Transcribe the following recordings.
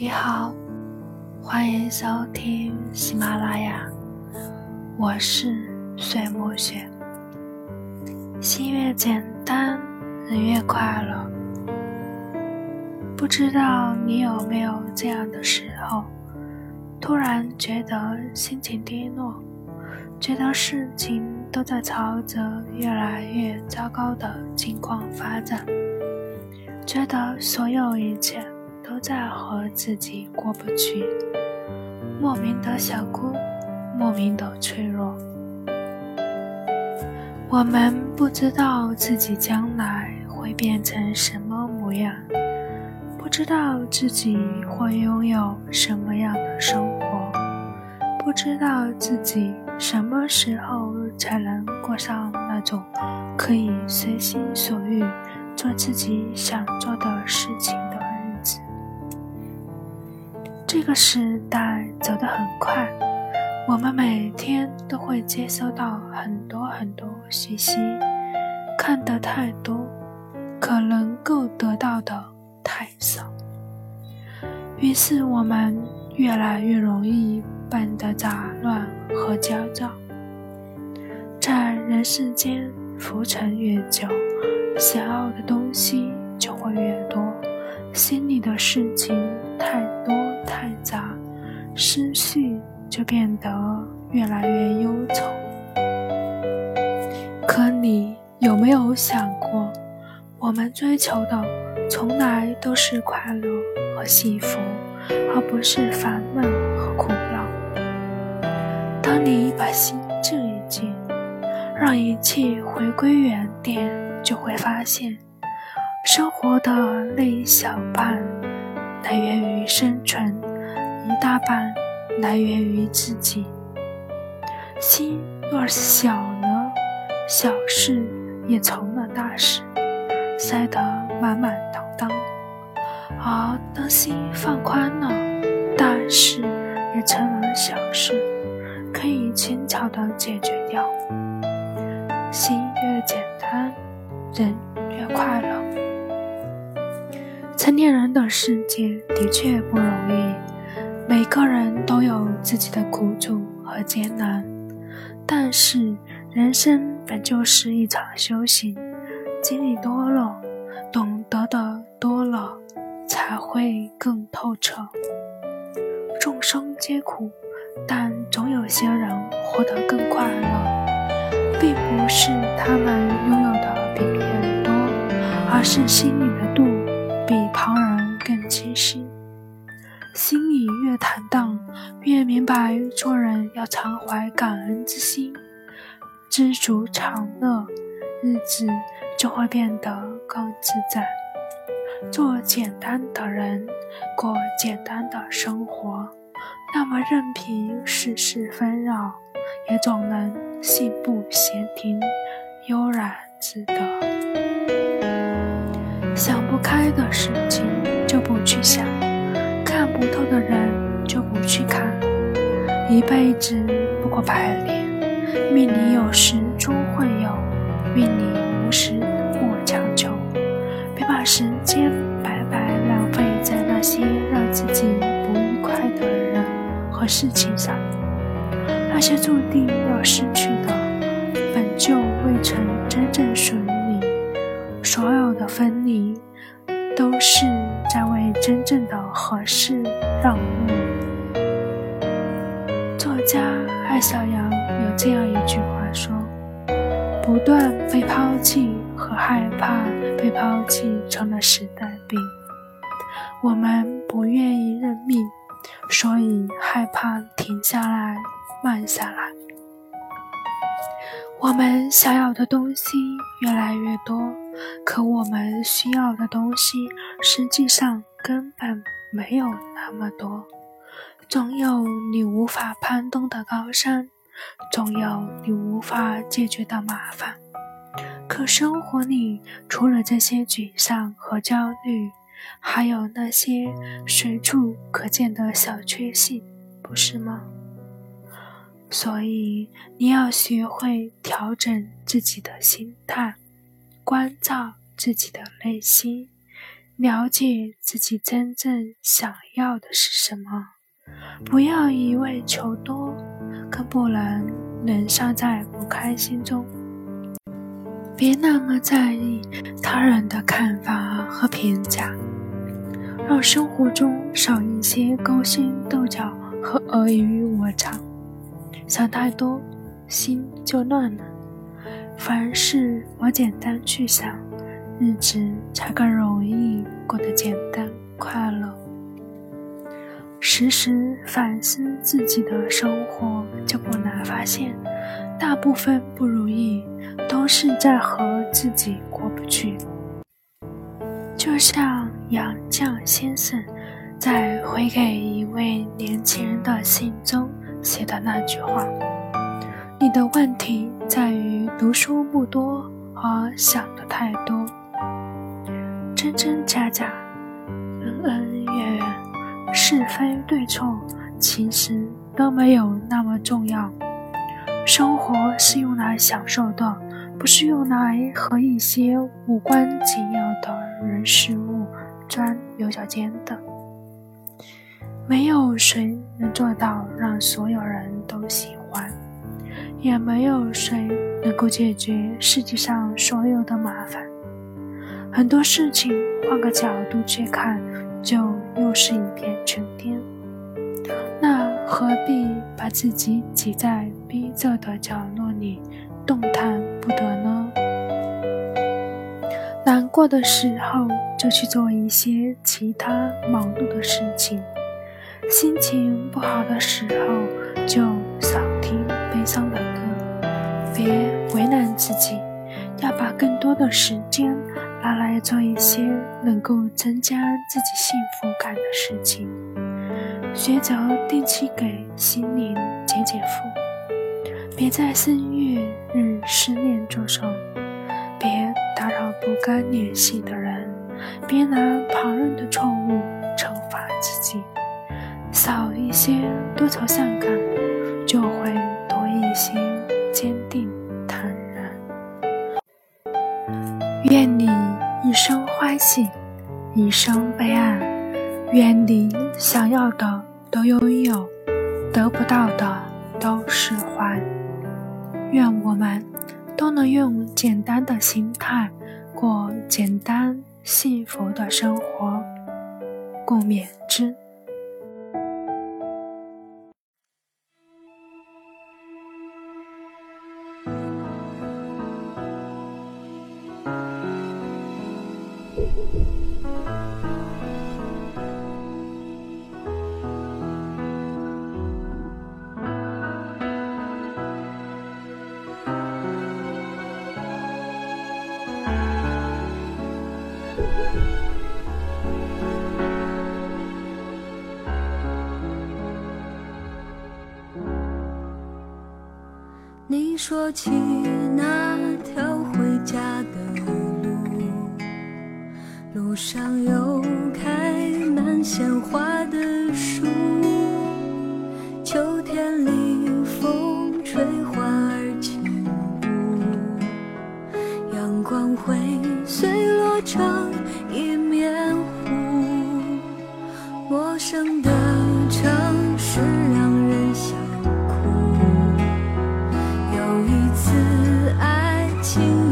你好，欢迎收听喜马拉雅，我是水墨雪。心越简单，人越快乐。不知道你有没有这样的时候，突然觉得心情低落，觉得事情都在朝着越来越糟糕的情况发展，觉得所有一切。都在和自己过不去，莫名的想哭，莫名的脆弱。我们不知道自己将来会变成什么模样，不知道自己会拥有什么样的生活，不知道自己什么时候才能过上那种可以随心所欲做自己想做的事情。这个时代走得很快，我们每天都会接收到很多很多信息，看得太多，可能够得到的太少，于是我们越来越容易变得杂乱和焦躁。在人世间浮沉越久，想要的东西就会越多，心里的事情太多。思绪就变得越来越忧愁。可你有没有想过，我们追求的从来都是快乐和幸福，而不是烦闷和苦恼。当你把心静一静，让一切回归原点，就会发现，生活的那一小半。来源于生存，一大半来源于自己。心若是小了，小事也成了大事，塞得满满当当；而当心放宽了，大事也成了小事，可以轻巧地解决掉。心越简单，人越快乐。成年人的世界的确不容易，每个人都有自己的苦楚和艰难。但是，人生本就是一场修行，经历多了，懂得的多了，才会更透彻。众生皆苦，但总有些人活得更快乐，并不是他们拥有的比别人多，而是心里人要常怀感恩之心，知足常乐，日子就会变得更自在。做简单的人，过简单的生活，那么任凭世事纷扰，也总能信步闲庭，悠然自得。想不开的事情就不去想，看不透的人就不去看。一辈子不过百年，命里有时终会有，命里无时莫强求。别把时间白白浪费在那些让自己不愉快的人和事情上，那些注定要失去的，本就未曾真正属于你。所有的分离，都是在为真正的合适让路。家艾小羊有这样一句话说：“不断被抛弃和害怕被抛弃成了时代病。我们不愿意认命，所以害怕停下来、慢下来。我们想要的东西越来越多。”可我们需要的东西，实际上根本没有那么多。总有你无法攀登的高山，总有你无法解决的麻烦。可生活里，除了这些沮丧和焦虑，还有那些随处可见的小确幸，不是吗？所以，你要学会调整自己的心态。关照自己的内心，了解自己真正想要的是什么，不要一味求多，更不能沦丧在不开心中。别那么在意他人的看法和评价，让生活中少一些勾心斗角和尔虞我诈。想太多，心就乱了。凡事往简单去想，日子才更容易过得简单快乐。时时反思自己的生活，就不难发现，大部分不如意。都是在和自己过不去。就像杨绛先生在回给一位年轻人的信中写的那句话：“你的问题在于读书不多和想的太多。真真假假，恩恩，是非对错，其实都没有那么重要。生活是用来享受的。”不是用来和一些无关紧要的人事物钻牛角尖的。没有谁能做到让所有人都喜欢，也没有谁能够解决世界上所有的麻烦。很多事情换个角度去看，就又是一片晴天。那何必把自己挤在逼仄的角落里？动弹不得呢。难过的时候就去做一些其他忙碌的事情，心情不好的时候就少听悲伤的歌。别为难自己，要把更多的时间拿来做一些能够增加自己幸福感的事情。学着定期给心灵解解负。别在深夜日思念作手，别打扰不该联系的人，别拿旁人的错误惩罚自己，少一些多愁善感，就会多一些坚定坦然。愿你信，一生悲哀。愿你想要的都拥有，得不到的都释怀。愿我们都能用简单的心态过简单幸福的生活，共勉之。你说起那条回家的路，路上有开满鲜花的树，秋天里风吹花越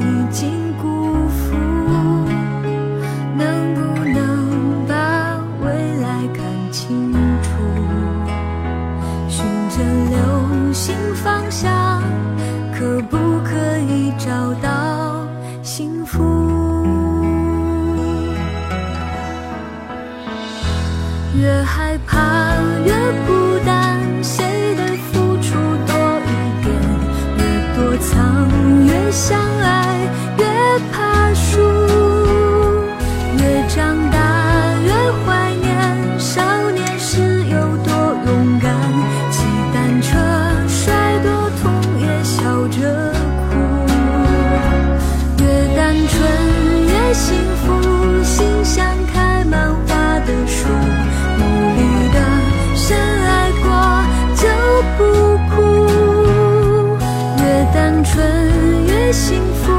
幸福心像开满花的树努力的深爱过就不苦越单纯越幸福。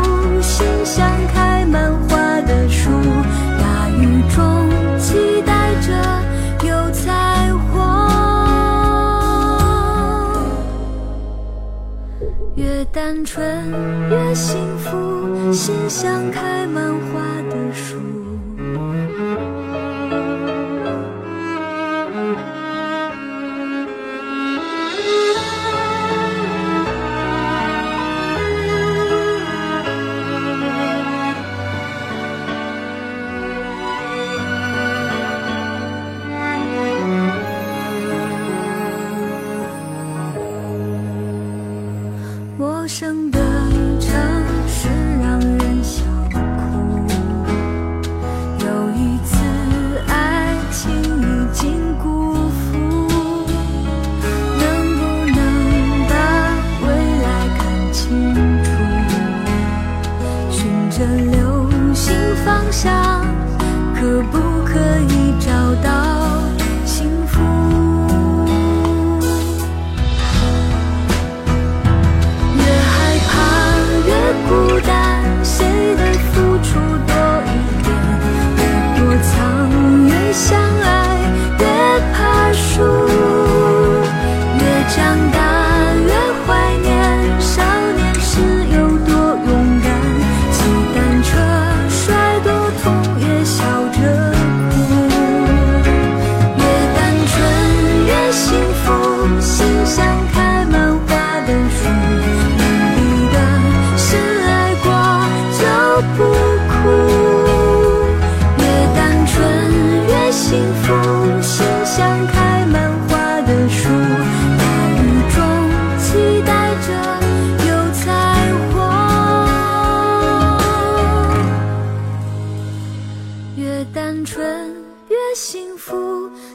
单纯越幸福心像开满花的树。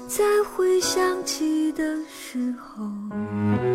在回想起的时候。